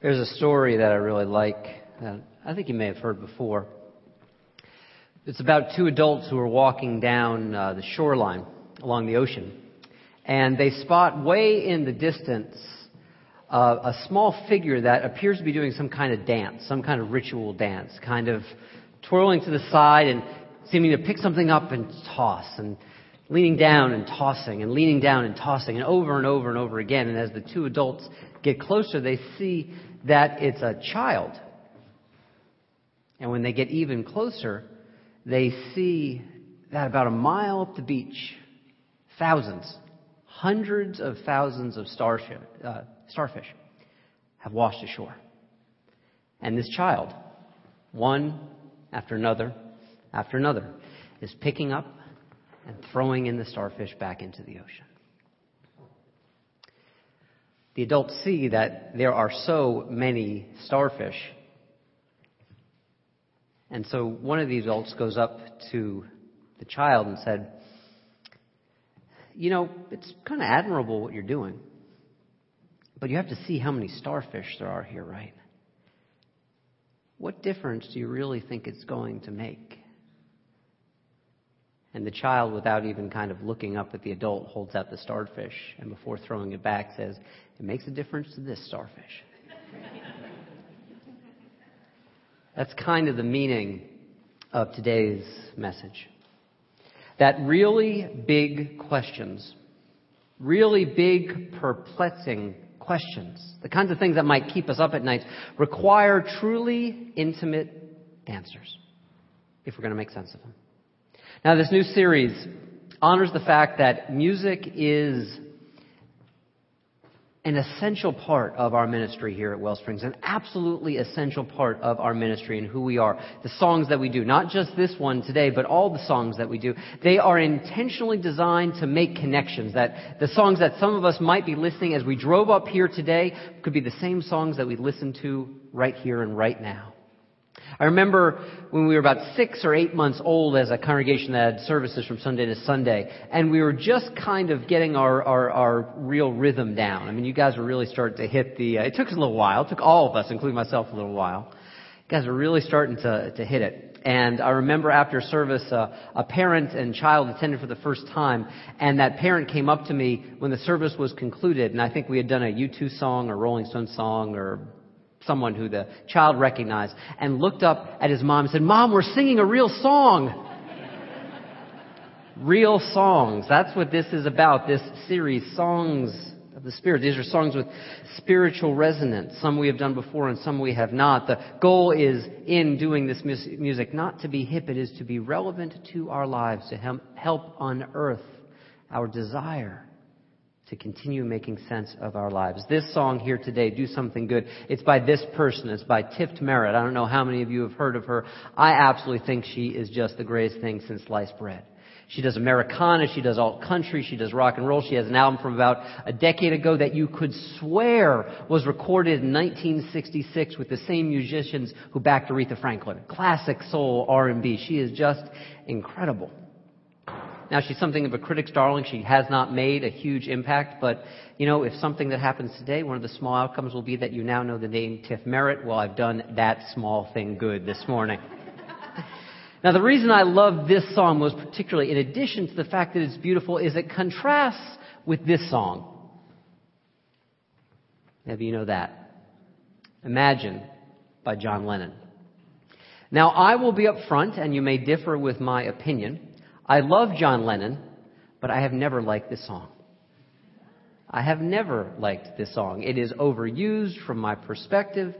There's a story that I really like that I think you may have heard before. It's about two adults who are walking down uh, the shoreline along the ocean, and they spot way in the distance uh, a small figure that appears to be doing some kind of dance, some kind of ritual dance, kind of twirling to the side and seeming to pick something up and toss, and leaning down and tossing, and leaning down and tossing, and over and over and over again. And as the two adults get closer, they see that it's a child. And when they get even closer, they see that about a mile up the beach, thousands, hundreds of thousands of starfish, uh, starfish have washed ashore. And this child, one after another after another, is picking up and throwing in the starfish back into the ocean. The adults see that there are so many starfish. And so one of the adults goes up to the child and said, You know, it's kind of admirable what you're doing, but you have to see how many starfish there are here, right? What difference do you really think it's going to make? And the child, without even kind of looking up at the adult, holds out the starfish and before throwing it back says, It makes a difference to this starfish. That's kind of the meaning of today's message. That really big questions, really big, perplexing questions, the kinds of things that might keep us up at night, require truly intimate answers if we're going to make sense of them. Now, this new series honors the fact that music is an essential part of our ministry here at Wellsprings, an absolutely essential part of our ministry and who we are. The songs that we do, not just this one today, but all the songs that we do, they are intentionally designed to make connections. That the songs that some of us might be listening as we drove up here today could be the same songs that we listen to right here and right now. I remember when we were about six or eight months old as a congregation that had services from Sunday to Sunday, and we were just kind of getting our, our, our real rhythm down. I mean, you guys were really starting to hit the, uh, it took us a little while, it took all of us, including myself, a little while. You guys were really starting to, to hit it. And I remember after service, uh, a parent and child attended for the first time, and that parent came up to me when the service was concluded, and I think we had done a U2 song or Rolling Stone song or someone who the child recognized, and looked up at his mom and said, Mom, we're singing a real song. real songs. That's what this is about, this series, Songs of the Spirit. These are songs with spiritual resonance. Some we have done before and some we have not. The goal is in doing this music not to be hip, it is to be relevant to our lives, to help unearth our desire to continue making sense of our lives. This song here today, Do Something Good, it's by this person. It's by Tift Merritt. I don't know how many of you have heard of her. I absolutely think she is just the greatest thing since sliced bread. She does Americana, she does alt country, she does rock and roll. She has an album from about a decade ago that you could swear was recorded in 1966 with the same musicians who backed Aretha Franklin. Classic soul R&B. She is just incredible. Now she's something of a critic's darling. She has not made a huge impact, but you know, if something that happens today, one of the small outcomes will be that you now know the name Tift Merritt. Well, I've done that small thing good this morning. now the reason I love this song most particularly, in addition to the fact that it's beautiful, is it contrasts with this song. Maybe you know that. Imagine by John Lennon. Now I will be up front and you may differ with my opinion. I love John Lennon, but I have never liked this song. I have never liked this song. It is overused from my perspective.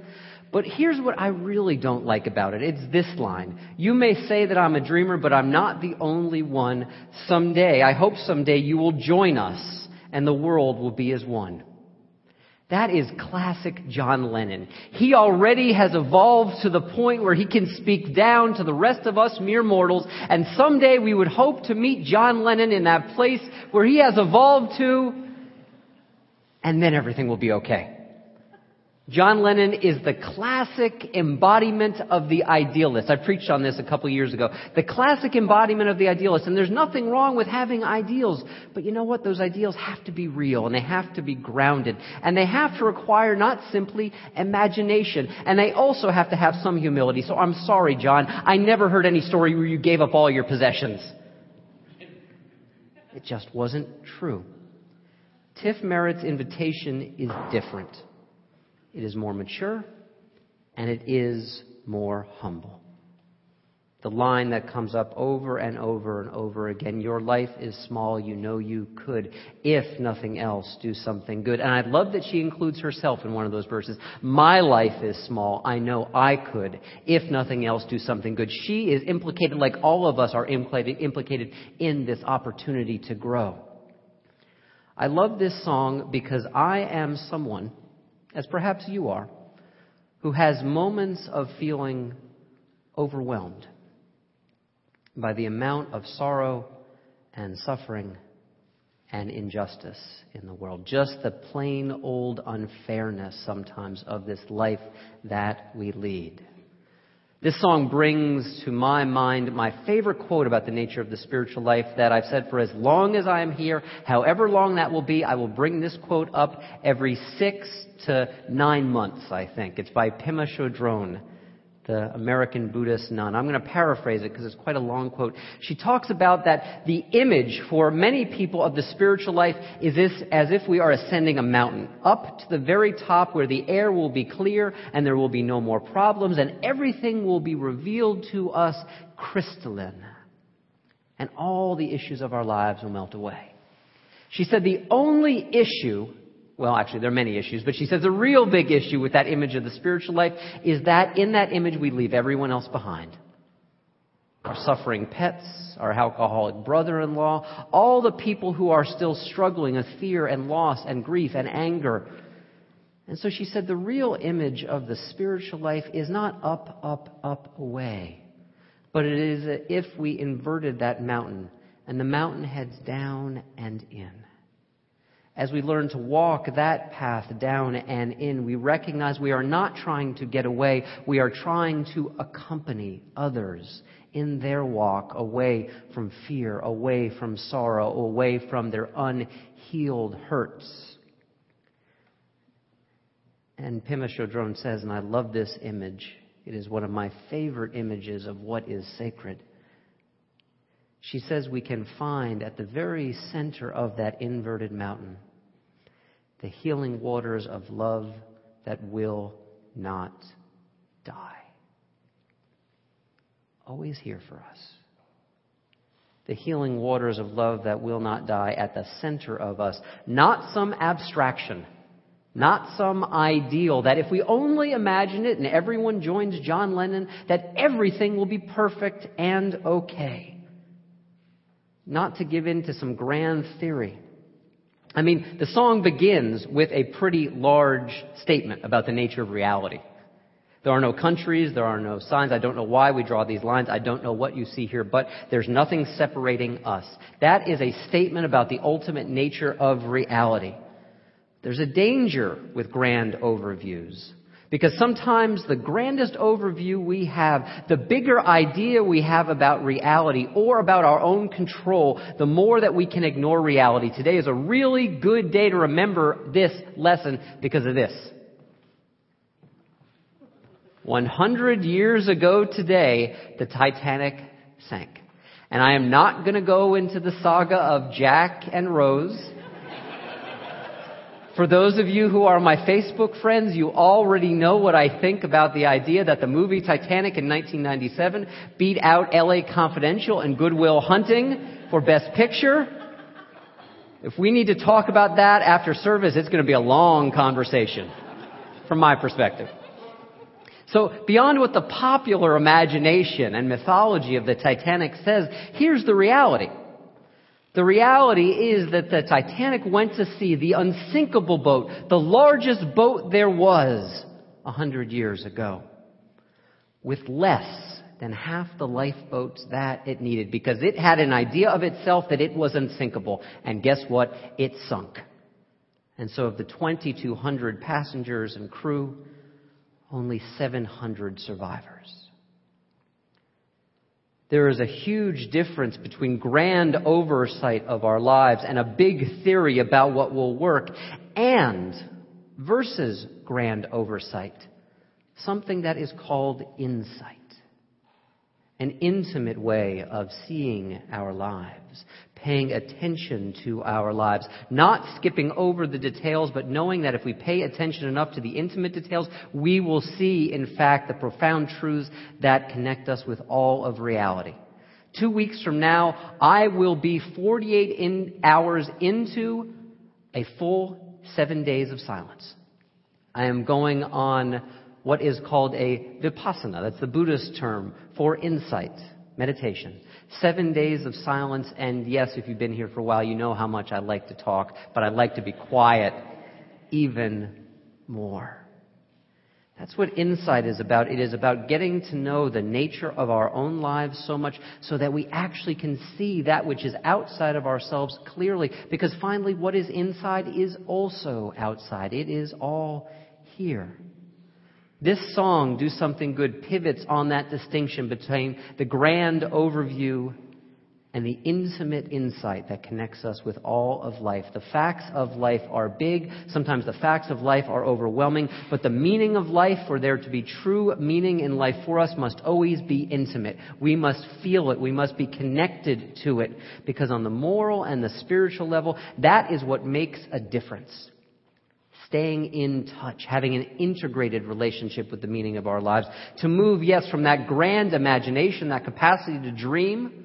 But here's what I really don't like about it. It's this line. You may say that I'm a dreamer, but I'm not the only one. Someday, I hope someday you will join us and the world will be as one. That is classic John Lennon. He already has evolved to the point where he can speak down to the rest of us mere mortals, and someday we would hope to meet John Lennon in that place where he has evolved to, and then everything will be okay. John Lennon is the classic embodiment of the idealist. I preached on this a couple years ago. The classic embodiment of the idealist. And there's nothing wrong with having ideals. But you know what? Those ideals have to be real and they have to be grounded. And they have to require not simply imagination. And they also have to have some humility. So I'm sorry, John. I never heard any story where you gave up all your possessions. It just wasn't true. Tift Merritt's invitation is different. It is more mature, and it is more humble. The line that comes up over and over and over again, your life is small, you know you could, if nothing else, do something good. And I love that she includes herself in one of those verses. My life is small, I know I could, if nothing else, do something good. She is implicated like all of us are implicated in this opportunity to grow. I love this song because I am someone as perhaps you are, who has moments of feeling overwhelmed by the amount of sorrow and suffering and injustice in the world. Just the plain old unfairness sometimes of this life that we lead. This song brings to my mind my favorite quote about the nature of the spiritual life that I've said for as long as I am here, however long that will be, I will bring this quote up every six to nine months, I think. It's by Pema Chodron the American Buddhist nun. I'm going to paraphrase it because it's quite a long quote. She talks about that the image for many people of the spiritual life is this, as if we are ascending a mountain up to the very top where the air will be clear and there will be no more problems and everything will be revealed to us crystalline. And all the issues of our lives will melt away. She said the only issue well, actually, there are many issues, but she says the real big issue with that image of the spiritual life is that in that image we leave everyone else behind. Our suffering pets, our alcoholic brother-in-law, all the people who are still struggling with fear and loss and grief and anger. And so she said the real image of the spiritual life is not up, up, up, away, but it is if we inverted that mountain and the mountain heads down and in as we learn to walk that path down and in, we recognize we are not trying to get away. We are trying to accompany others in their walk away from fear, away from sorrow, away from their unhealed hurts. And Pema Chodron says, and I love this image, it is one of my favorite images of what is sacred. She says we can find at the very center of that inverted mountain the healing waters of love that will not die. Always here for us. The healing waters of love that will not die at the center of us. Not some abstraction. Not some ideal that if we only imagine it and everyone joins John Lennon, that everything will be perfect and okay. Not to give in to some grand theory I mean, the song begins with a pretty large statement about the nature of reality. There are no countries, there are no signs. I don't know why we draw these lines. I don't know what you see here, but there's nothing separating us. That is a statement about the ultimate nature of reality. There's a danger with grand overviews. Because sometimes the grandest overview we have, the bigger idea we have about reality or about our own control, the more that we can ignore reality. Today is a really good day to remember this lesson because of this. 100 years ago today, the Titanic sank. And I am not going to go into the saga of Jack and Rose. For those of you who are my Facebook friends, you already know what I think about the idea that the movie Titanic in 1997 beat out LA Confidential and Good Will Hunting for Best Picture. If we need to talk about that after service, it's going to be a long conversation from my perspective. So beyond what the popular imagination and mythology of the Titanic says, here's the reality. The reality is that the Titanic went to sea, the unsinkable boat, the largest boat there was a hundred years ago, with less than half the lifeboats that it needed because it had an idea of itself that it was unsinkable. And guess what? It sunk. And so of the 2,200 passengers and crew, only 700 survivors. There is a huge difference between grand oversight of our lives and a big theory about what will work and versus grand oversight, something that is called insight an intimate way of seeing our lives, paying attention to our lives, not skipping over the details, but knowing that if we pay attention enough to the intimate details, we will see, in fact, the profound truths that connect us with all of reality. Two weeks from now, I will be 48 in hours into a full seven days of silence. I am going on what is called a vipassana. That's the Buddhist term for insight, meditation. Seven days of silence, and yes, if you've been here for a while, you know how much I like to talk, but I like to be quiet even more. That's what insight is about. It is about getting to know the nature of our own lives so much so that we actually can see that which is outside of ourselves clearly. Because finally, what is inside is also outside. It is all here. This song, Do Something Good, pivots on that distinction between the grand overview and the intimate insight that connects us with all of life. The facts of life are big. Sometimes the facts of life are overwhelming. But the meaning of life, for there to be true meaning in life for us, must always be intimate. We must feel it. We must be connected to it. Because on the moral and the spiritual level, that is what makes a difference staying in touch, having an integrated relationship with the meaning of our lives. To move, yes, from that grand imagination, that capacity to dream,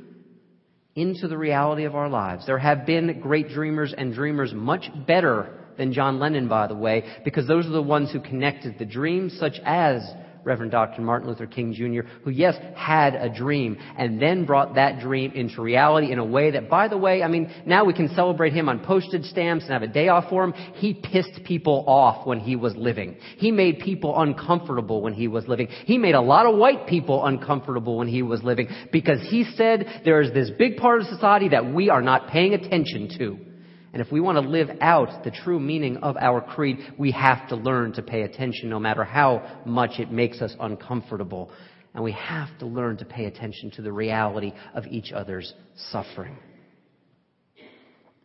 into the reality of our lives. There have been great dreamers and dreamers much better than John Lennon, by the way, because those are the ones who connected the dreams, such as Reverend Dr. Martin Luther King Jr., who, yes, had a dream and then brought that dream into reality in a way that, by the way, I mean, now we can celebrate him on postage stamps and have a day off for him. He pissed people off when he was living. He made people uncomfortable when he was living. He made a lot of white people uncomfortable when he was living because he said there is this big part of society that we are not paying attention to. And if we want to live out the true meaning of our creed, we have to learn to pay attention no matter how much it makes us uncomfortable. And we have to learn to pay attention to the reality of each other's suffering.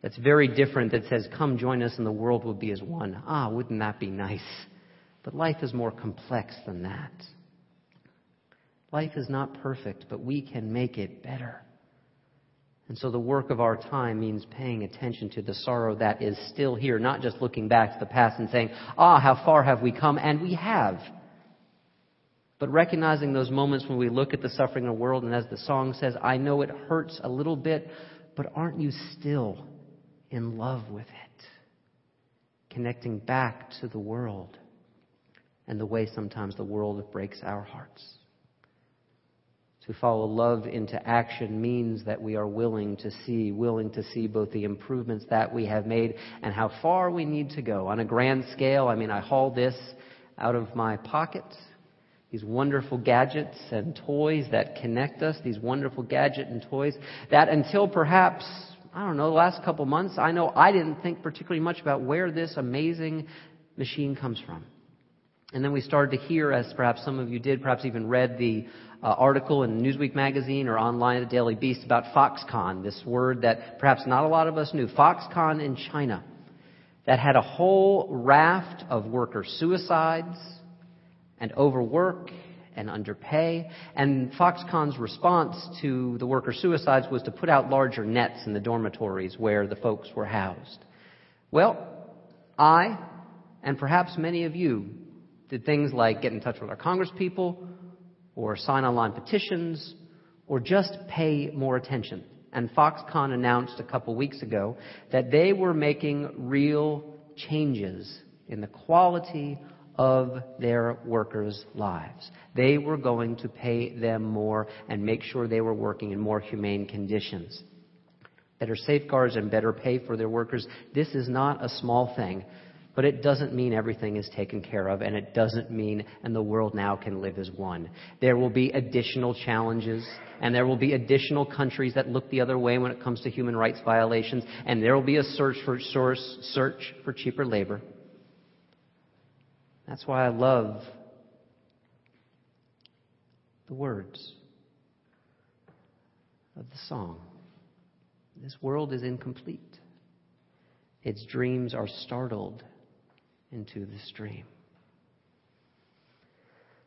That's very different that says, come join us and the world will be as one. Ah, wouldn't that be nice? But life is more complex than that. Life is not perfect, but we can make it better. And so the work of our time means paying attention to the sorrow that is still here, not just looking back to the past and saying, ah, how far have we come? And we have. But recognizing those moments when we look at the suffering of the world, and as the song says, I know it hurts a little bit, but aren't you still in love with it? Connecting back to the world and the way sometimes the world breaks our hearts. To follow love into action means that we are willing to see, willing to see both the improvements that we have made and how far we need to go. On a grand scale, I mean, I haul this out of my pocket. These wonderful gadgets and toys that connect us, these wonderful gadget and toys that until perhaps, I don't know, the last couple months, I know I didn't think particularly much about where this amazing machine comes from. And then we started to hear, as perhaps some of you did, perhaps even read the uh, article in Newsweek magazine or online at Daily Beast about Foxconn, this word that perhaps not a lot of us knew. Foxconn in China that had a whole raft of worker suicides and overwork and underpay. And Foxconn's response to the worker suicides was to put out larger nets in the dormitories where the folks were housed. Well, I, and perhaps many of you, did things like get in touch with our congresspeople, or sign online petitions, or just pay more attention. And Foxconn announced a couple weeks ago that they were making real changes in the quality of their workers' lives. They were going to pay them more and make sure they were working in more humane conditions. Better safeguards and better pay for their workers. This is not a small thing. But it doesn't mean everything is taken care of, and it doesn't mean and the world now can live as one. There will be additional challenges, and there will be additional countries that look the other way when it comes to human rights violations, and there will be a search for source, search for cheaper labor. That's why I love the words of the song. This world is incomplete. Its dreams are startled into the stream.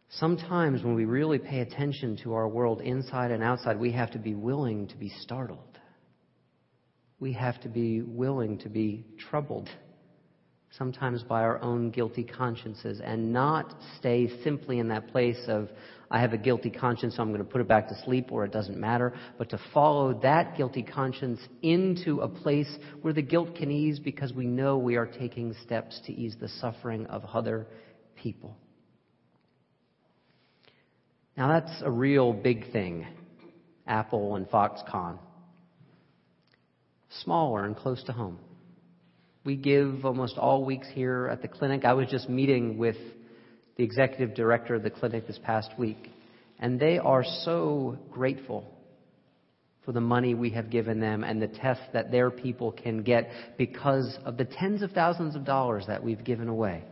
Sometimes when we really pay attention to our world inside and outside, we have to be willing to be startled. We have to be willing to be troubled, sometimes by our own guilty consciences, and not stay simply in that place of, I have a guilty conscience, so I'm going to put it back to sleep, or it doesn't matter, but to follow that guilty conscience into a place where the guilt can ease because we know we are taking steps to ease the suffering of other people. Now, that's a real big thing, Apple and Foxconn. Smaller and close to home. We give almost all weeks here at the clinic. I was just meeting with the executive director of the clinic this past week, and they are so grateful for the money we have given them and the tests that their people can get because of the tens of thousands of dollars that we've given away.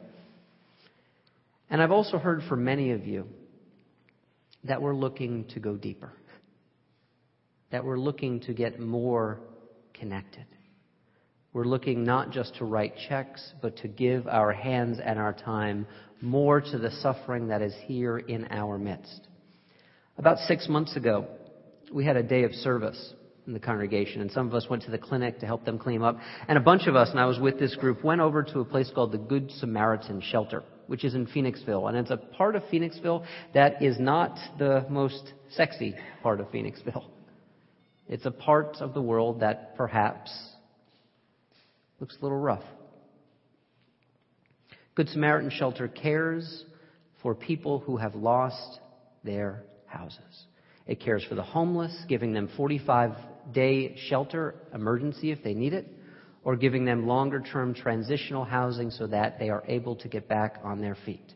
And I've also heard from many of you that we're looking to go deeper, that we're looking to get more connected. We're looking not just to write checks, but to give our hands and our time more to the suffering that is here in our midst. About six months ago, we had a day of service in the congregation, and some of us went to the clinic to help them clean up. And a bunch of us, and I was with this group, went over to a place called the Good Samaritan Shelter, which is in Phoenixville. And it's a part of Phoenixville that is not the most sexy part of Phoenixville. It's a part of the world that perhaps looks a little rough. Good Samaritan Shelter cares for people who have lost their houses. It cares for the homeless, giving them 45 day shelter emergency if they need it, or giving them longer term transitional housing so that they are able to get back on their feet.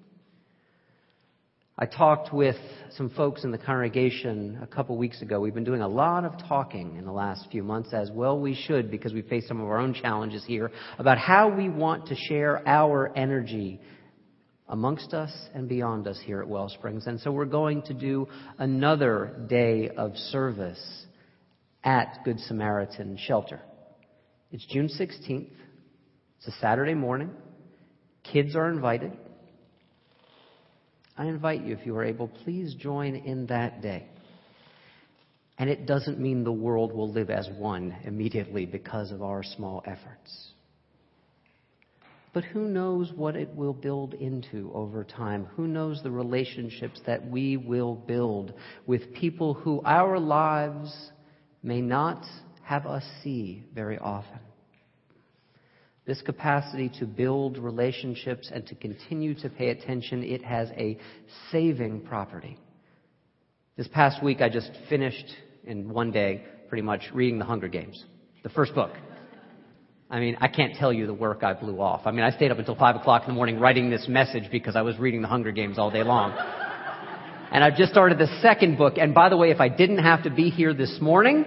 I talked with some folks in the congregation a couple weeks ago. We've been doing a lot of talking in the last few months, as well we should, because we face some of our own challenges here, about how we want to share our energy amongst us and beyond us here at Wellsprings. And so we're going to do another day of service at Good Samaritan Shelter. It's June 16th. It's a Saturday morning. Kids are invited. I invite you, if you are able, please join in that day. And it doesn't mean the world will live as one immediately because of our small efforts. But who knows what it will build into over time? Who knows the relationships that we will build with people who our lives may not have us see very often? This capacity to build relationships and to continue to pay attention, it has a saving property. This past week, I just finished in one day, pretty much, reading The Hunger Games, the first book. I mean, I can't tell you the work I blew off. I mean, I stayed up until 5 o'clock in the morning writing this message because I was reading The Hunger Games all day long. and I've just started the second book. And by the way, if I didn't have to be here this morning,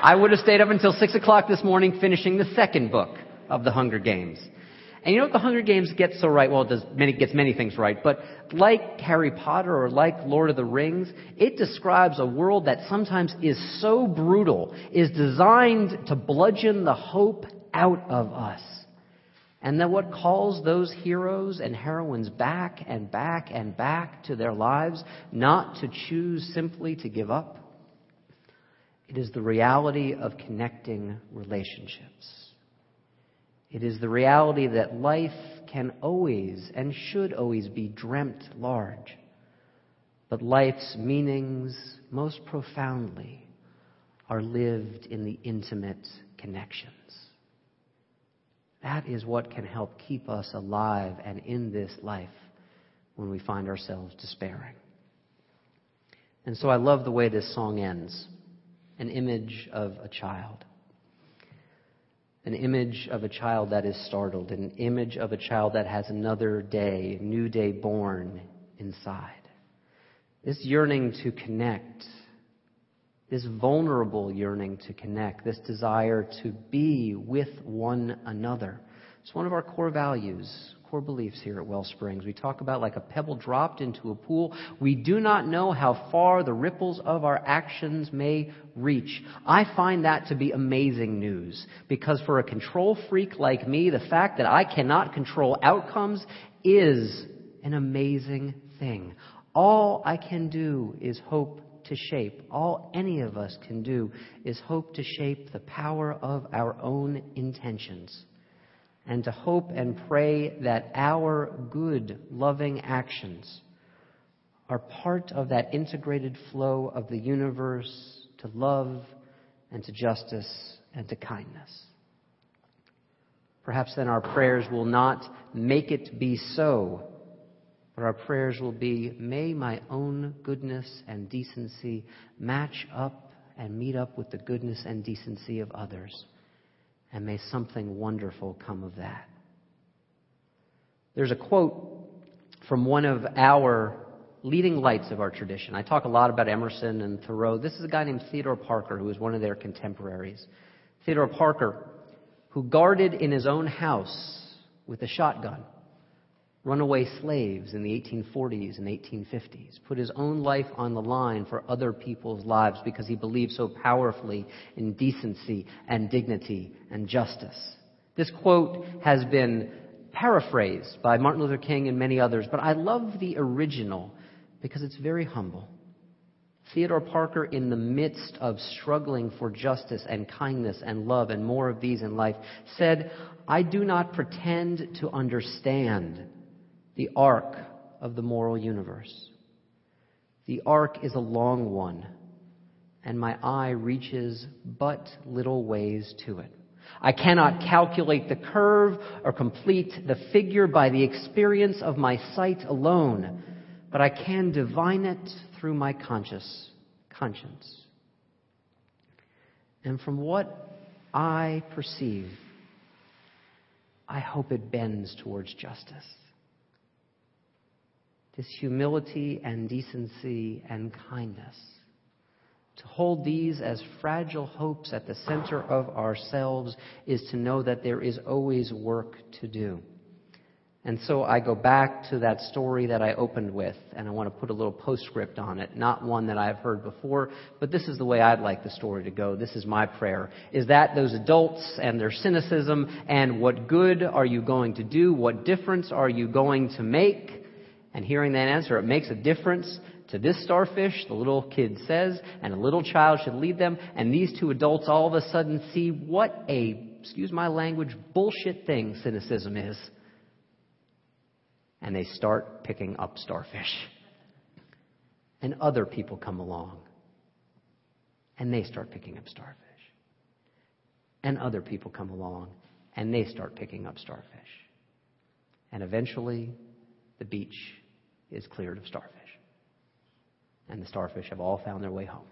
I would have stayed up until 6 o'clock this morning finishing the second book of the Hunger Games. And you know what the Hunger Games gets so right? Well, it does many, gets many things right, but like Harry Potter or like Lord of the Rings, it describes a world that sometimes is so brutal, is designed to bludgeon the hope out of us. And that what calls those heroes and heroines back and back and back to their lives, not to choose simply to give up, it is the reality of connecting relationships. It is the reality that life can always and should always be dreamt large. But life's meanings, most profoundly, are lived in the intimate connections. That is what can help keep us alive and in this life when we find ourselves despairing. And so I love the way this song ends an image of a child. an image of a child that is startled, an image of a child that has another day, new day born inside. This yearning to connect, this vulnerable yearning to connect, this desire to be with one another. It's one of our core values, core beliefs here at Wellsprings. We talk about like a pebble dropped into a pool. We do not know how far the ripples of our actions may reach. I find that to be amazing news because for a control freak like me, the fact that I cannot control outcomes is an amazing thing. All I can do is hope to shape. All any of us can do is hope to shape the power of our own intentions and to hope and pray that our good, loving actions are part of that integrated flow of the universe to love and to justice and to kindness. Perhaps then our prayers will not make it be so, but our prayers will be, may my own goodness and decency match up and meet up with the goodness and decency of others and may something wonderful come of that. There's a quote from one of our leading lights of our tradition. I talk a lot about Emerson and Thoreau. This is a guy named Theodore Parker, who was one of their contemporaries. Theodore Parker, who guarded in his own house with a shotgun runaway slaves in the 1840s and 1850s, put his own life on the line for other people's lives because he believed so powerfully in decency and dignity and justice. This quote has been paraphrased by Martin Luther King and many others, but I love the original because it's very humble. Theodore Parker, in the midst of struggling for justice and kindness and love and more of these in life, said, I do not pretend to understand the arc of the moral universe. The arc is a long one, and my eye reaches but little ways to it. I cannot calculate the curve or complete the figure by the experience of my sight alone, but I can divine it through my conscious conscience. And from what I perceive, I hope it bends towards justice this humility and decency and kindness. To hold these as fragile hopes at the center of ourselves is to know that there is always work to do. And so I go back to that story that I opened with, and I want to put a little postscript on it, not one that I've heard before, but this is the way I'd like the story to go. This is my prayer, is that those adults and their cynicism and what good are you going to do? What difference are you going to make? And hearing that answer, it makes a difference to this starfish, the little kid says, and a little child should lead them. And these two adults all of a sudden see what a, excuse my language, bullshit thing cynicism is. And they start picking up starfish. And other people come along. And they start picking up starfish. And other people come along. And they start picking up starfish. And eventually, the beach is cleared of starfish. And the starfish have all found their way home.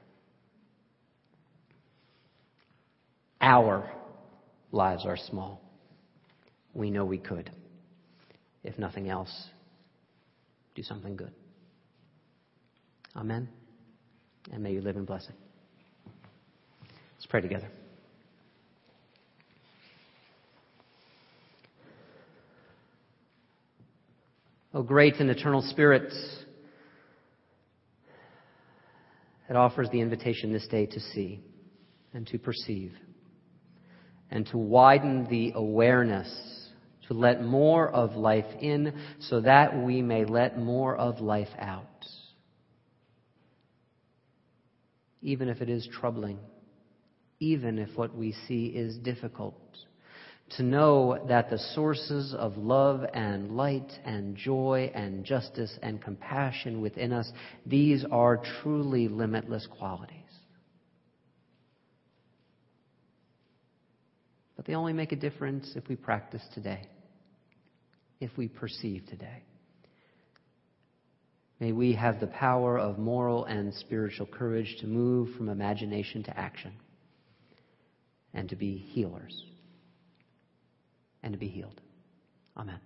Our lives are small. We know we could. If nothing else, do something good. Amen. And may you live in blessing. Let's pray together. O great and eternal Spirit, it offers the invitation this day to see and to perceive and to widen the awareness, to let more of life in so that we may let more of life out. Even if it is troubling, even if what we see is difficult to know that the sources of love and light and joy and justice and compassion within us, these are truly limitless qualities. But they only make a difference if we practice today, if we perceive today. May we have the power of moral and spiritual courage to move from imagination to action and to be healers and to be healed. Amen.